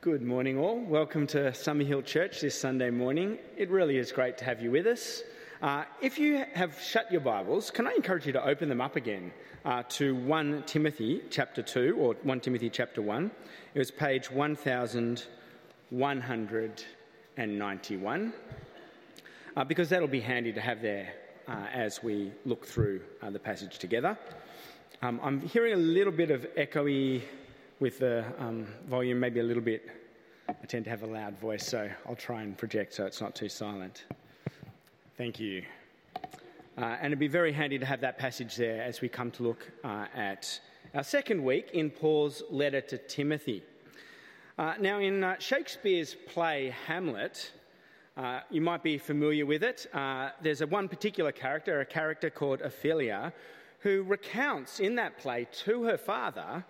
Good morning, all. Welcome to Summerhill Church this Sunday morning. It really is great to have you with us. Uh, if you have shut your Bibles, can I encourage you to open them up again uh, to 1 Timothy chapter 2 or 1 Timothy chapter 1? It was page 1191, uh, because that'll be handy to have there uh, as we look through uh, the passage together. Um, I'm hearing a little bit of echoey with the um, volume, maybe a little bit. I tend to have a loud voice, so I'll try and project so it's not too silent. Thank you. Uh, and it'd be very handy to have that passage there as we come to look uh, at our second week in Paul's letter to Timothy. Uh, now, in uh, Shakespeare's play Hamlet, uh, you might be familiar with it. Uh, there's a one particular character, a character called Ophelia, who recounts in that play to her father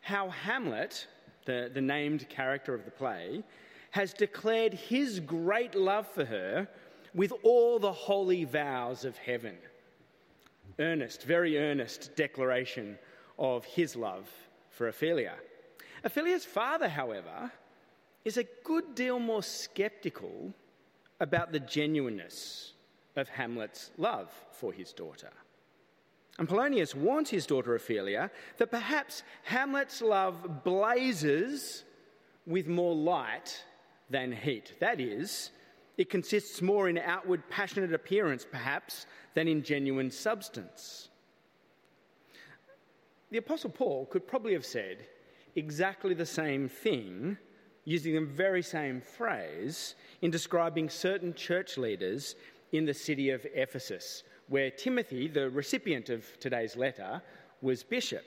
how Hamlet, the, the named character of the play, has declared his great love for her with all the holy vows of heaven. Earnest, very earnest declaration of his love for Ophelia. Ophelia's father, however, is a good deal more skeptical about the genuineness of Hamlet's love for his daughter. And Polonius warns his daughter Ophelia that perhaps Hamlet's love blazes with more light than heat. That is, it consists more in outward passionate appearance, perhaps, than in genuine substance. The Apostle Paul could probably have said exactly the same thing, using the very same phrase, in describing certain church leaders in the city of Ephesus where Timothy, the recipient of today's letter, was bishop.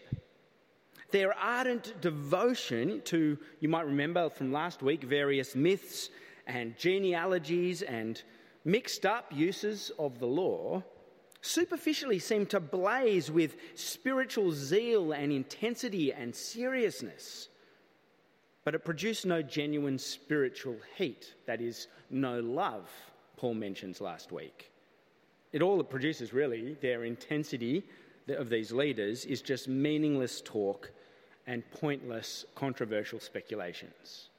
Their ardent devotion to, you might remember from last week, various myths and genealogies and mixed up uses of the law superficially seemed to blaze with spiritual zeal and intensity and seriousness. But it produced no genuine spiritual heat, that is, no love, Paul mentions last week. It all it produces, really, their intensity of these leaders is just meaningless talk and pointless controversial speculations.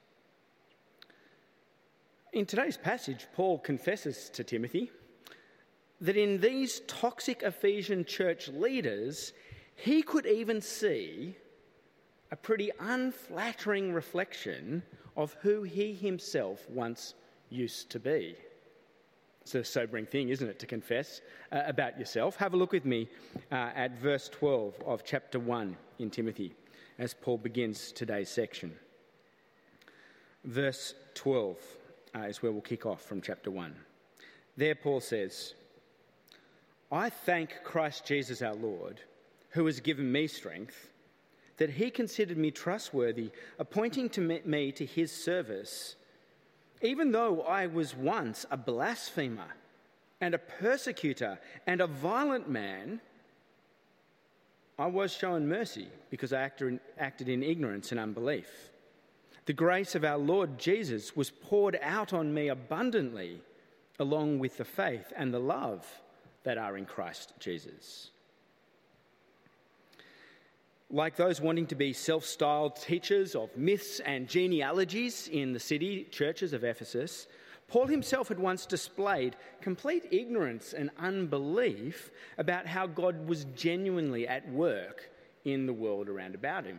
In today's passage, Paul confesses to Timothy that in these toxic Ephesian church leaders, he could even see a pretty unflattering reflection of who he himself once used to be. It's a sobering thing, isn't it, to confess uh, about yourself? Have a look with me uh, at verse 12 of chapter 1 in Timothy as Paul begins today's section. Verse 12 uh, is where we'll kick off from chapter 1. There, Paul says, I thank Christ Jesus our Lord, who has given me strength, that he considered me trustworthy, appointing to me to his service even though I was once a blasphemer and a persecutor and a violent man, I was shown mercy because I acted in ignorance and unbelief. The grace of our Lord Jesus was poured out on me abundantly, along with the faith and the love that are in Christ Jesus like those wanting to be self styled teachers of myths and genealogies in the city churches of Ephesus, Paul himself had once displayed complete ignorance and unbelief about how God was genuinely at work in the world around about him.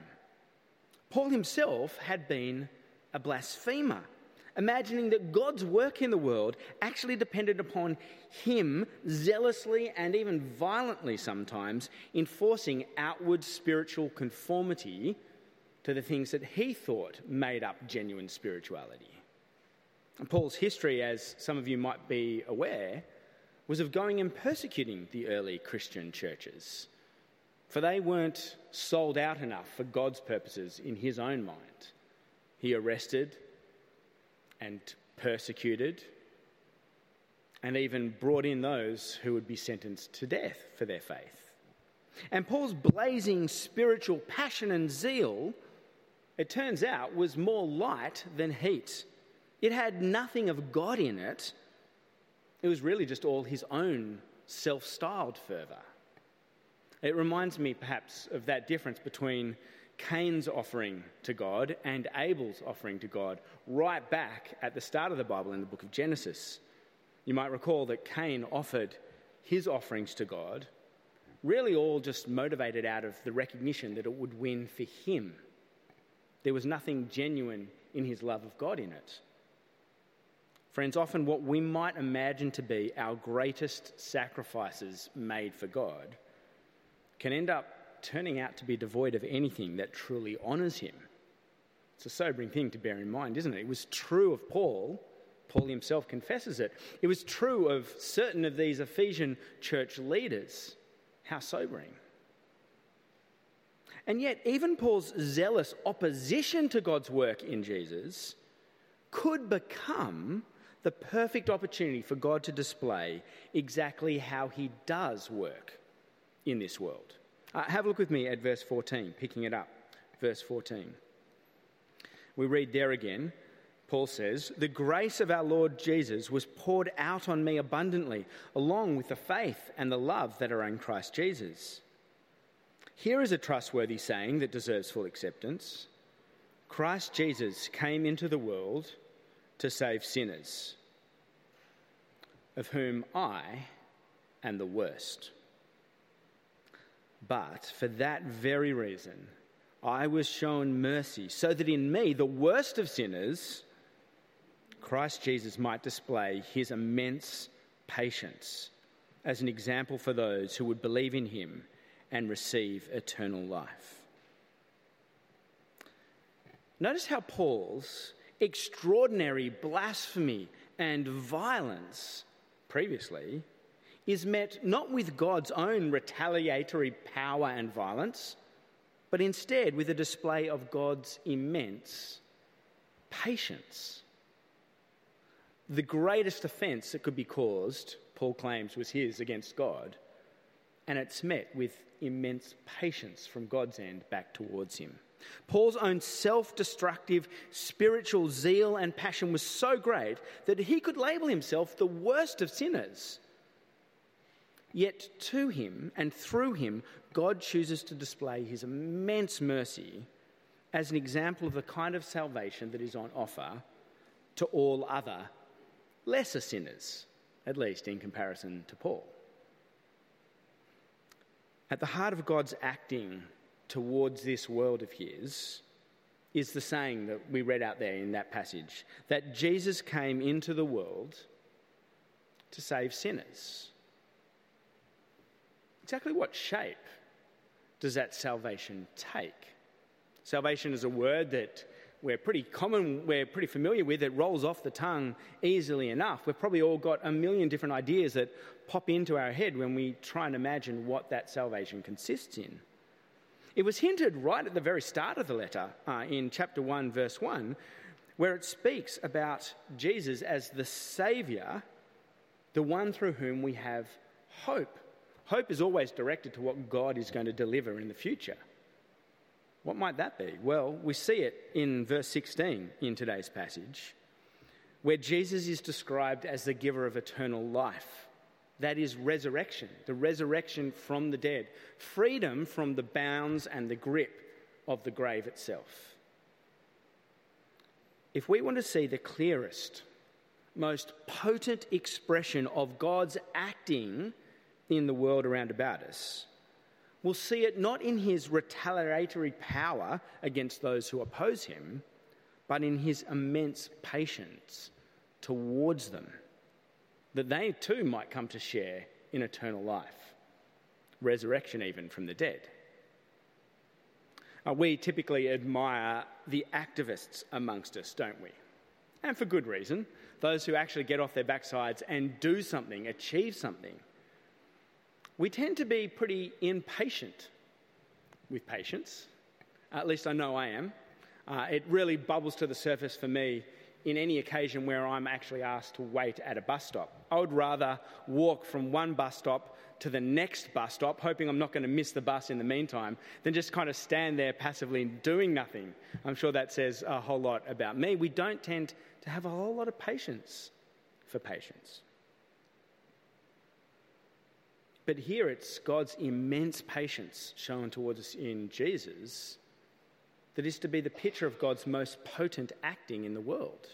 Paul himself had been a blasphemer imagining that God's work in the world actually depended upon him zealously and even violently sometimes enforcing outward spiritual conformity to the things that he thought made up genuine spirituality. And Paul's history, as some of you might be aware, was of going and persecuting the early Christian churches, for they weren't sold out enough for God's purposes in his own mind. He arrested, and persecuted, and even brought in those who would be sentenced to death for their faith. And Paul's blazing spiritual passion and zeal, it turns out, was more light than heat. It had nothing of God in it, it was really just all his own self styled fervour. It reminds me perhaps of that difference between Cain's offering to God and Abel's offering to God right back at the start of the Bible in the book of Genesis. You might recall that Cain offered his offerings to God, really all just motivated out of the recognition that it would win for him. There was nothing genuine in his love of God in it. Friends, often what we might imagine to be our greatest sacrifices made for God can end up turning out to be devoid of anything that truly honours him. It's a sobering thing to bear in mind, isn't it? It was true of Paul. Paul himself confesses it. It was true of certain of these Ephesian church leaders. How sobering. And yet, even Paul's zealous opposition to God's work in Jesus could become the perfect opportunity for God to display exactly how he does work in this world. Uh, have a look with me at verse 14, picking it up. Verse 14. We read there again, Paul says, The grace of our Lord Jesus was poured out on me abundantly, along with the faith and the love that are in Christ Jesus. Here is a trustworthy saying that deserves full acceptance Christ Jesus came into the world to save sinners, of whom I am the worst. But for that very reason, I was shown mercy, so that in me, the worst of sinners, Christ Jesus might display his immense patience as an example for those who would believe in him and receive eternal life. Notice how Paul's extraordinary blasphemy and violence previously is met not with God's own retaliatory power and violence, but instead with a display of God's immense patience. The greatest offence that could be caused, Paul claims, was his against God, and it's met with immense patience from God's end back towards him. Paul's own self destructive spiritual zeal and passion was so great that he could label himself the worst of sinners Yet to him and through him, God chooses to display his immense mercy as an example of the kind of salvation that is on offer to all other lesser sinners, at least in comparison to Paul. At the heart of God's acting towards this world of his is the saying that we read out there in that passage that Jesus came into the world to save sinners. Exactly what shape does that salvation take? Salvation is a word that we're pretty common, we're pretty familiar with. It rolls off the tongue easily enough. We've probably all got a million different ideas that pop into our head when we try and imagine what that salvation consists in. It was hinted right at the very start of the letter uh, in chapter 1, verse 1, where it speaks about Jesus as the Saviour, the one through whom we have hope. Hope is always directed to what God is going to deliver in the future. What might that be? Well, we see it in verse 16 in today's passage, where Jesus is described as the giver of eternal life. That is resurrection, the resurrection from the dead, freedom from the bounds and the grip of the grave itself. If we want to see the clearest, most potent expression of God's acting in the world around about us, we'll see it not in his retaliatory power against those who oppose him, but in his immense patience towards them, that they too might come to share in eternal life, resurrection even from the dead. Uh, we typically admire the activists amongst us, don't we? And for good reason. Those who actually get off their backsides and do something, achieve something we tend to be pretty impatient with patience. At least I know I am. Uh, it really bubbles to the surface for me in any occasion where I'm actually asked to wait at a bus stop. I would rather walk from one bus stop to the next bus stop, hoping I'm not going to miss the bus in the meantime, than just kind of stand there passively doing nothing. I'm sure that says a whole lot about me. We don't tend to have a whole lot of patience for patience. But here it's God's immense patience shown towards us in Jesus that is to be the picture of God's most potent acting in the world.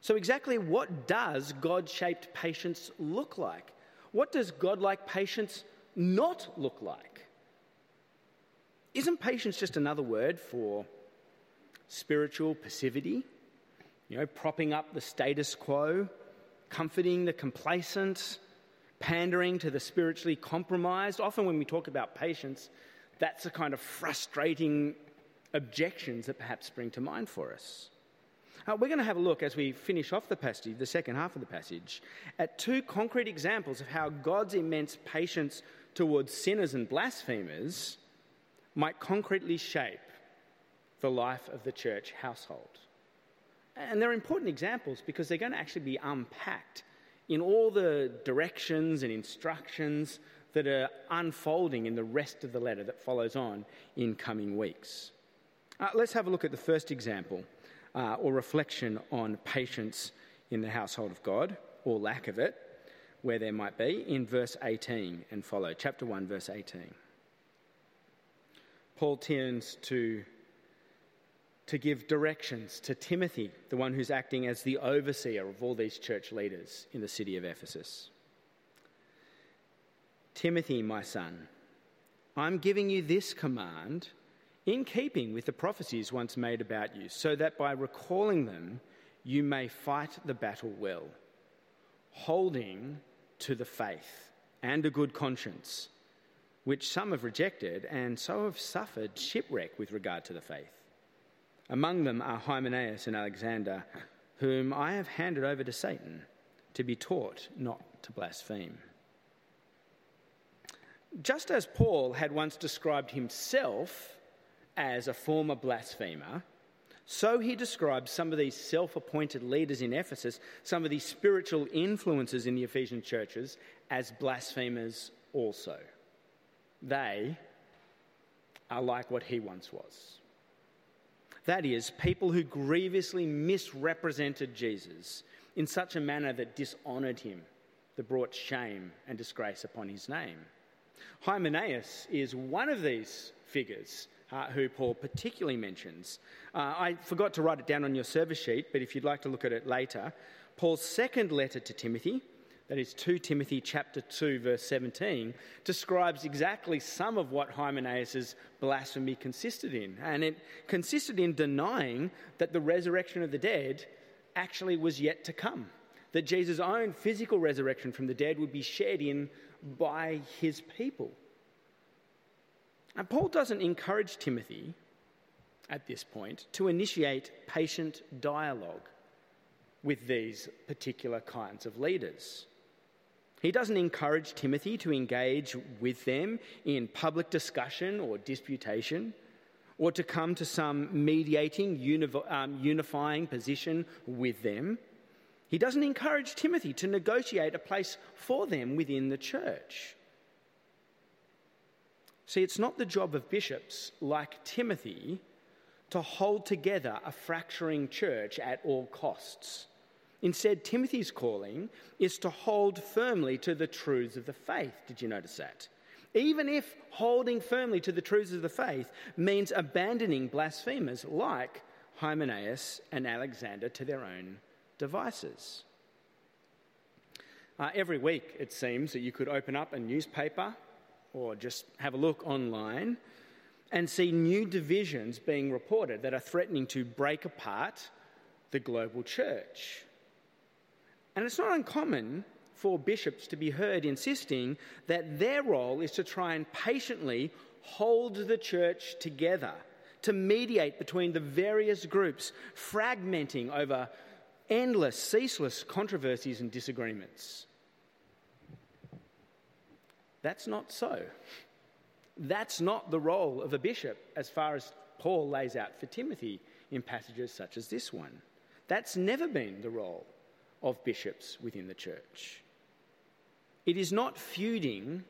So, exactly what does God shaped patience look like? What does God like patience not look like? Isn't patience just another word for spiritual passivity? You know, propping up the status quo, comforting the complacent, pandering to the spiritually compromised. Often, when we talk about patience, that's the kind of frustrating objections that perhaps spring to mind for us. Uh, we're going to have a look as we finish off the passage, the second half of the passage, at two concrete examples of how God's immense patience towards sinners and blasphemers might concretely shape the life of the church household. And they're important examples because they're going to actually be unpacked in all the directions and instructions that are unfolding in the rest of the letter that follows on in coming weeks. Uh, let's have a look at the first example uh, or reflection on patience in the household of God, or lack of it, where there might be, in verse 18 and follow, chapter 1, verse 18. Paul turns to, to give directions to Timothy, the one who's acting as the overseer of all these church leaders in the city of Ephesus. Timothy, my son, I'm giving you this command in keeping with the prophecies once made about you, so that by recalling them you may fight the battle well, holding to the faith and a good conscience, which some have rejected and so have suffered shipwreck with regard to the faith. Among them are Hymenaeus and Alexander, whom I have handed over to Satan to be taught not to blaspheme. Just as Paul had once described himself as a former blasphemer, so he describes some of these self appointed leaders in Ephesus, some of these spiritual influences in the Ephesian churches, as blasphemers also. They are like what he once was. That is, people who grievously misrepresented Jesus in such a manner that dishonoured him, that brought shame and disgrace upon his name. Hymenaeus is one of these figures uh, who Paul particularly mentions. Uh, I forgot to write it down on your service sheet, but if you'd like to look at it later, Paul's second letter to Timothy, that is 2 Timothy chapter 2 verse 17, describes exactly some of what Hymenaeus' blasphemy consisted in. And it consisted in denying that the resurrection of the dead actually was yet to come. That Jesus' own physical resurrection from the dead would be shared in by his people. And Paul doesn't encourage Timothy at this point to initiate patient dialogue with these particular kinds of leaders. He doesn't encourage Timothy to engage with them in public discussion or disputation, or to come to some mediating, um, unifying position with them. He doesn't encourage Timothy to negotiate a place for them within the church. See, it's not the job of bishops like Timothy to hold together a fracturing church at all costs. Instead, Timothy's calling is to hold firmly to the truths of the faith. Did you notice that? Even if holding firmly to the truths of the faith means abandoning blasphemers like Hymenaeus and Alexander to their own devices. Uh, every week, it seems that you could open up a newspaper or just have a look online and see new divisions being reported that are threatening to break apart the global church. And it's not uncommon for bishops to be heard insisting that their role is to try and patiently hold the church together, to mediate between the various groups, fragmenting over endless, ceaseless controversies and disagreements. That's not so. That's not the role of a bishop as far as Paul lays out for Timothy in passages such as this one. That's never been the role of bishops within the church. It is not feuding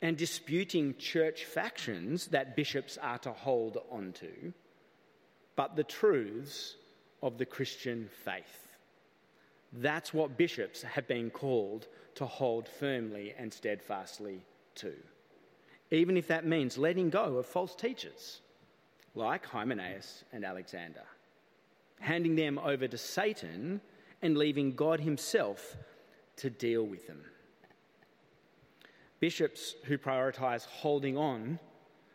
and disputing church factions that bishops are to hold onto, but the truths of the Christian faith. That's what bishops have been called to hold firmly and steadfastly to, even if that means letting go of false teachers like Hymenaeus and Alexander, handing them over to Satan and leaving God Himself to deal with them. Bishops who prioritise holding on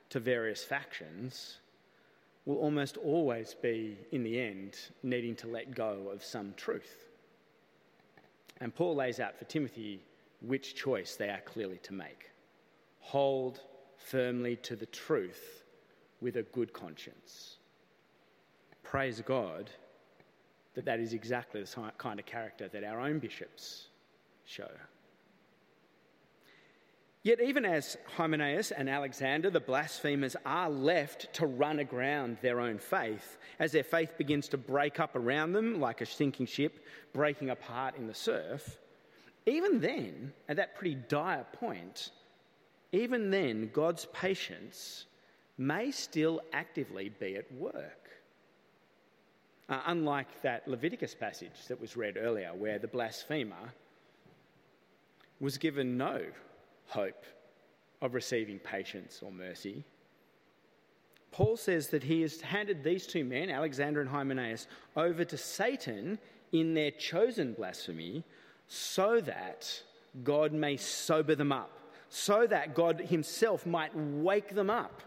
to various factions will almost always be, in the end, needing to let go of some truth. And Paul lays out for Timothy which choice they are clearly to make hold firmly to the truth with a good conscience. Praise God that that is exactly the kind of character that our own bishops show. Yet, even as Hymenaeus and Alexander, the blasphemers, are left to run aground their own faith, as their faith begins to break up around them like a sinking ship breaking apart in the surf, even then, at that pretty dire point, even then, God's patience may still actively be at work. Uh, unlike that Leviticus passage that was read earlier, where the blasphemer was given no hope of receiving patience or mercy. Paul says that he has handed these two men, Alexander and Hymenaeus, over to Satan in their chosen blasphemy so that God may sober them up, so that God himself might wake them up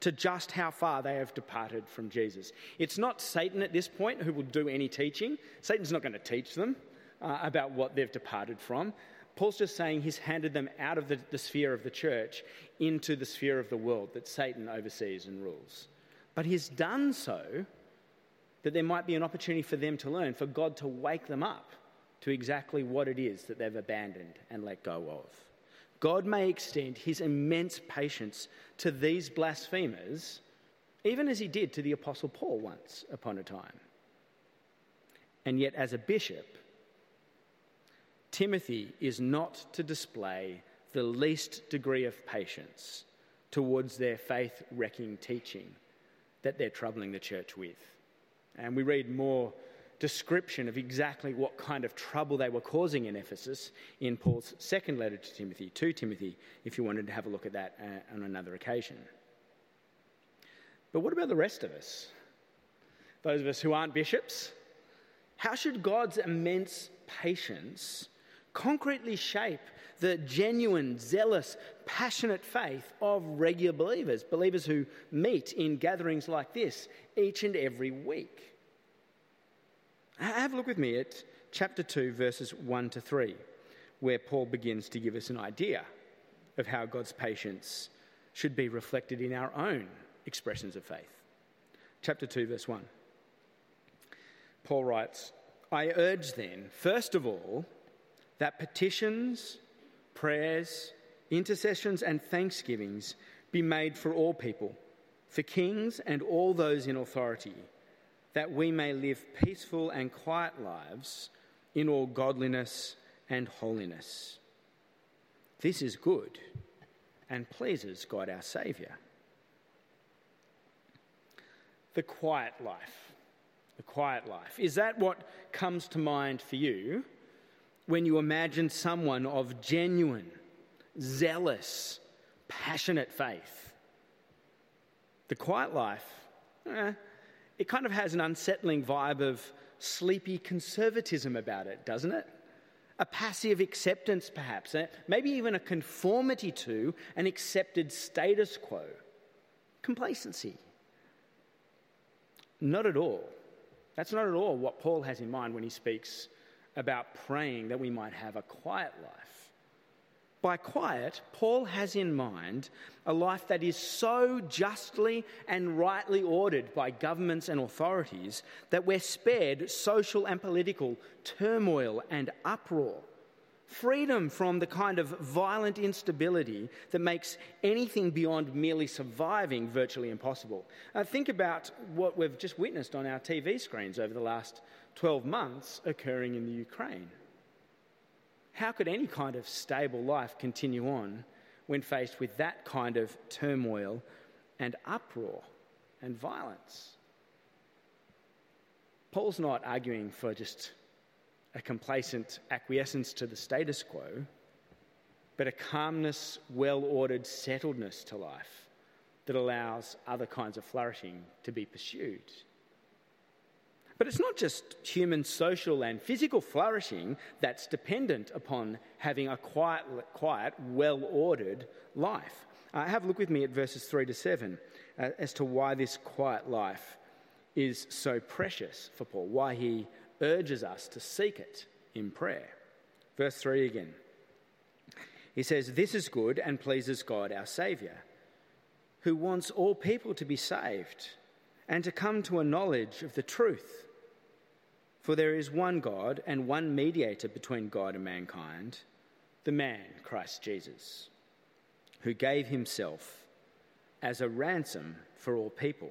to just how far they have departed from Jesus. It's not Satan at this point who will do any teaching. Satan's not going to teach them uh, about what they've departed from. Paul's just saying he's handed them out of the, the sphere of the church into the sphere of the world that Satan oversees and rules. But he's done so that there might be an opportunity for them to learn, for God to wake them up to exactly what it is that they've abandoned and let go of. God may extend his immense patience to these blasphemers, even as he did to the Apostle Paul once upon a time. And yet, as a bishop, Timothy is not to display the least degree of patience towards their faith wrecking teaching that they're troubling the church with. And we read more description of exactly what kind of trouble they were causing in Ephesus in Paul's second letter to Timothy, to Timothy, if you wanted to have a look at that uh, on another occasion. But what about the rest of us? Those of us who aren't bishops? How should God's immense patience concretely shape the genuine, zealous, passionate faith of regular believers, believers who meet in gatherings like this each and every week. Have a look with me at chapter 2, verses 1 to 3, where Paul begins to give us an idea of how God's patience should be reflected in our own expressions of faith. Chapter 2, verse 1. Paul writes, I urge then, first of all, that petitions, prayers, intercessions, and thanksgivings be made for all people, for kings and all those in authority, that we may live peaceful and quiet lives in all godliness and holiness. This is good and pleases God our Saviour. The quiet life. The quiet life. Is that what comes to mind for you? when you imagine someone of genuine, zealous, passionate faith. The quiet life, eh, it kind of has an unsettling vibe of sleepy conservatism about it, doesn't it? A passive acceptance, perhaps, eh? maybe even a conformity to an accepted status quo. Complacency. Not at all. That's not at all what Paul has in mind when he speaks about praying that we might have a quiet life. By quiet, Paul has in mind a life that is so justly and rightly ordered by governments and authorities that we're spared social and political turmoil and uproar. Freedom from the kind of violent instability that makes anything beyond merely surviving virtually impossible. Uh, think about what we've just witnessed on our TV screens over the last 12 months occurring in the Ukraine. How could any kind of stable life continue on when faced with that kind of turmoil and uproar and violence? Paul's not arguing for just a complacent acquiescence to the status quo, but a calmness, well ordered settledness to life that allows other kinds of flourishing to be pursued. But it's not just human social and physical flourishing that's dependent upon having a quiet, quiet well ordered life. Uh, have a look with me at verses 3 to 7 uh, as to why this quiet life is so precious for Paul, why he urges us to seek it in prayer. Verse 3 again. He says, This is good and pleases God our Saviour, who wants all people to be saved and to come to a knowledge of the truth. For there is one God and one mediator between God and mankind, the man, Christ Jesus, who gave himself as a ransom for all people.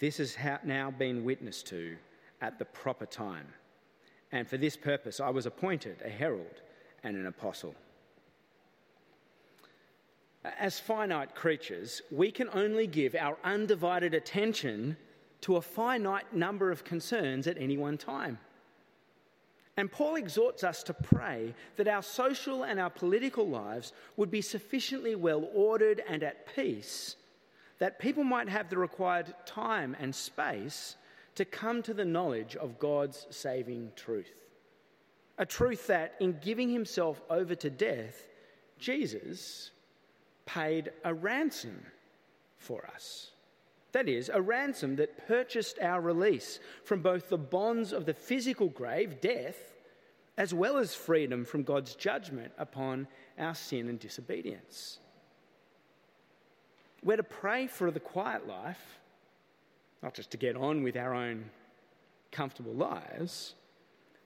This has now been witnessed to at the proper time. And for this purpose, I was appointed a herald and an apostle. As finite creatures, we can only give our undivided attention to a finite number of concerns at any one time. And Paul exhorts us to pray that our social and our political lives would be sufficiently well ordered and at peace that people might have the required time and space to come to the knowledge of God's saving truth. A truth that, in giving himself over to death, Jesus paid a ransom for us. That is, a ransom that purchased our release from both the bonds of the physical grave, death, as well as freedom from God's judgment upon our sin and disobedience. We're to pray for the quiet life, not just to get on with our own comfortable lives,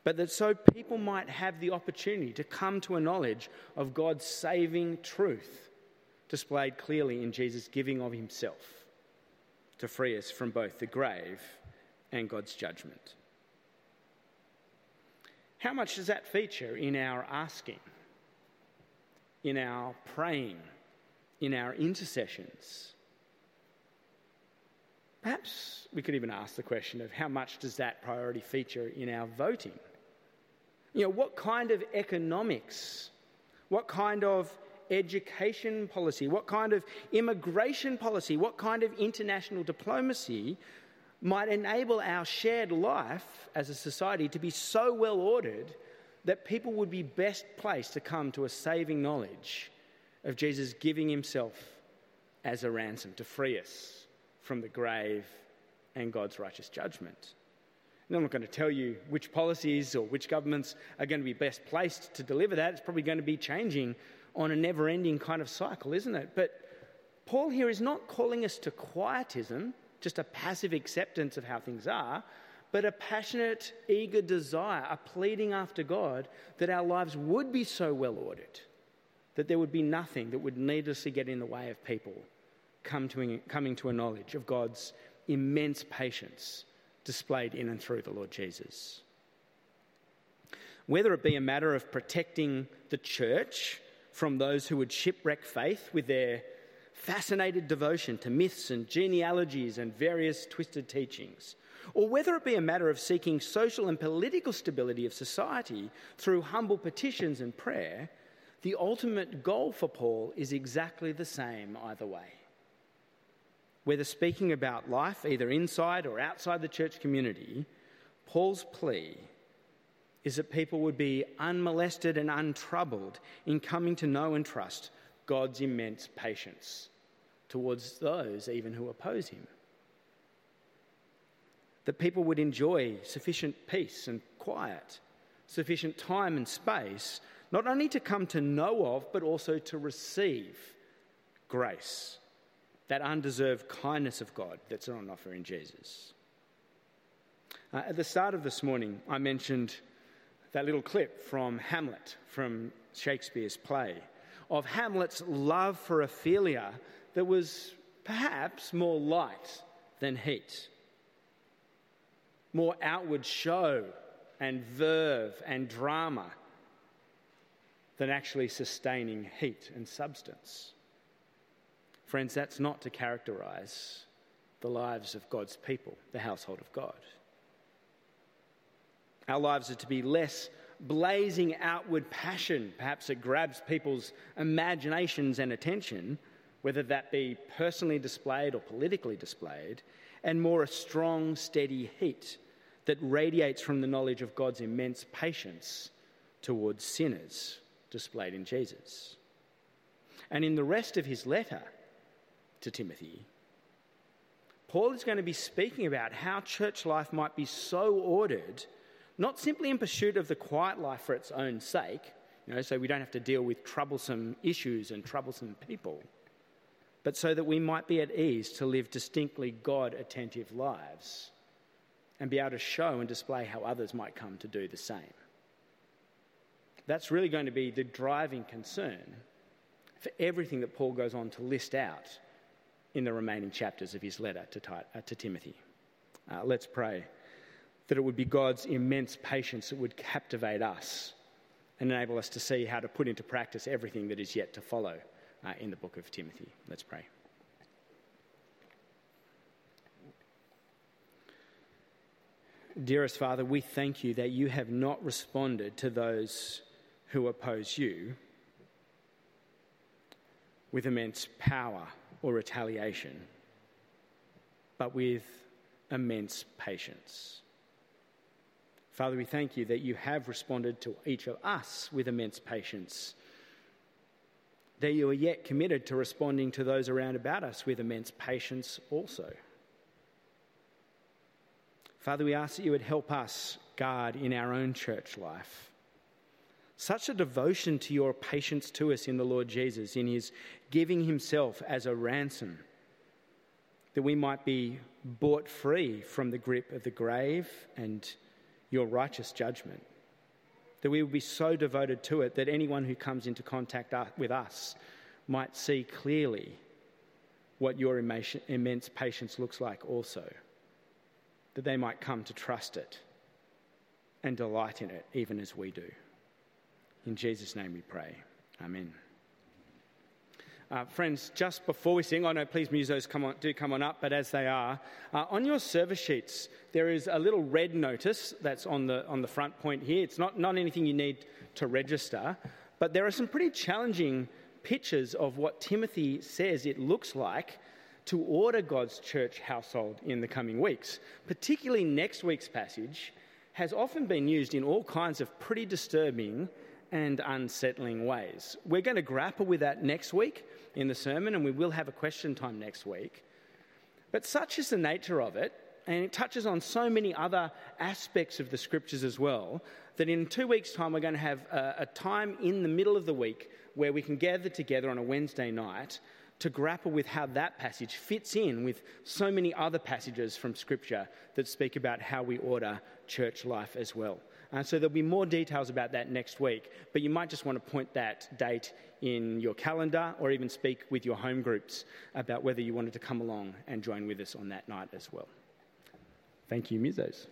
but that so people might have the opportunity to come to a knowledge of God's saving truth displayed clearly in Jesus' giving of himself to free us from both the grave and God's judgment. How much does that feature in our asking, in our praying, in our intercessions? Perhaps we could even ask the question of how much does that priority feature in our voting? You know, what kind of economics, what kind of education policy? What kind of immigration policy? What kind of international diplomacy might enable our shared life as a society to be so well ordered that people would be best placed to come to a saving knowledge of Jesus giving himself as a ransom to free us from the grave and God's righteous judgment. And I'm not going to tell you which policies or which governments are going to be best placed to deliver that. It's probably going to be changing on a never ending kind of cycle, isn't it? But Paul here is not calling us to quietism, just a passive acceptance of how things are, but a passionate, eager desire, a pleading after God that our lives would be so well ordered that there would be nothing that would needlessly get in the way of people come to, coming to a knowledge of God's immense patience displayed in and through the Lord Jesus. Whether it be a matter of protecting the church from those who would shipwreck faith with their fascinated devotion to myths and genealogies and various twisted teachings, or whether it be a matter of seeking social and political stability of society through humble petitions and prayer, the ultimate goal for Paul is exactly the same either way. Whether speaking about life either inside or outside the church community, Paul's plea is that people would be unmolested and untroubled in coming to know and trust God's immense patience towards those even who oppose him. That people would enjoy sufficient peace and quiet, sufficient time and space, not only to come to know of, but also to receive grace, that undeserved kindness of God that's on offer in Jesus. Uh, at the start of this morning, I mentioned that little clip from Hamlet, from Shakespeare's play, of Hamlet's love for Ophelia that was perhaps more light than heat, more outward show and verve and drama than actually sustaining heat and substance. Friends, that's not to characterize the lives of God's people, the household of God. Our lives are to be less blazing outward passion, perhaps it grabs people's imaginations and attention, whether that be personally displayed or politically displayed, and more a strong, steady heat that radiates from the knowledge of God's immense patience towards sinners displayed in Jesus. And in the rest of his letter to Timothy, Paul is going to be speaking about how church life might be so ordered, not simply in pursuit of the quiet life for its own sake, you know, so we don't have to deal with troublesome issues and troublesome people, but so that we might be at ease to live distinctly God attentive lives and be able to show and display how others might come to do the same. That's really going to be the driving concern for everything that Paul goes on to list out in the remaining chapters of his letter to, uh, to Timothy. Uh, let's pray that it would be God's immense patience that would captivate us and enable us to see how to put into practice everything that is yet to follow uh, in the book of Timothy. Let's pray. Dearest Father, we thank you that you have not responded to those who oppose you with immense power or retaliation, but with immense patience. Father, we thank you that you have responded to each of us with immense patience, that you are yet committed to responding to those around about us with immense patience also. Father, we ask that you would help us guard in our own church life such a devotion to your patience to us in the Lord Jesus, in his giving himself as a ransom, that we might be bought free from the grip of the grave and your righteous judgment. That we would be so devoted to it that anyone who comes into contact with us might see clearly what your immense patience looks like also. That they might come to trust it and delight in it, even as we do. In Jesus' name we pray. Amen. Uh, friends, just before we sing, I know please musos come on, do come on up, but as they are, uh, on your service sheets there is a little red notice that's on the on the front point here. It's not not anything you need to register, but there are some pretty challenging pictures of what Timothy says it looks like to order God's church household in the coming weeks. Particularly next week's passage has often been used in all kinds of pretty disturbing and unsettling ways. We're going to grapple with that next week in the sermon, and we will have a question time next week. But such is the nature of it, and it touches on so many other aspects of the scriptures as well, that in two weeks' time, we're going to have a, a time in the middle of the week where we can gather together on a Wednesday night to grapple with how that passage fits in with so many other passages from Scripture that speak about how we order church life as well. Uh, so there'll be more details about that next week, but you might just want to point that date in your calendar or even speak with your home groups about whether you wanted to come along and join with us on that night as well. Thank you, Musos.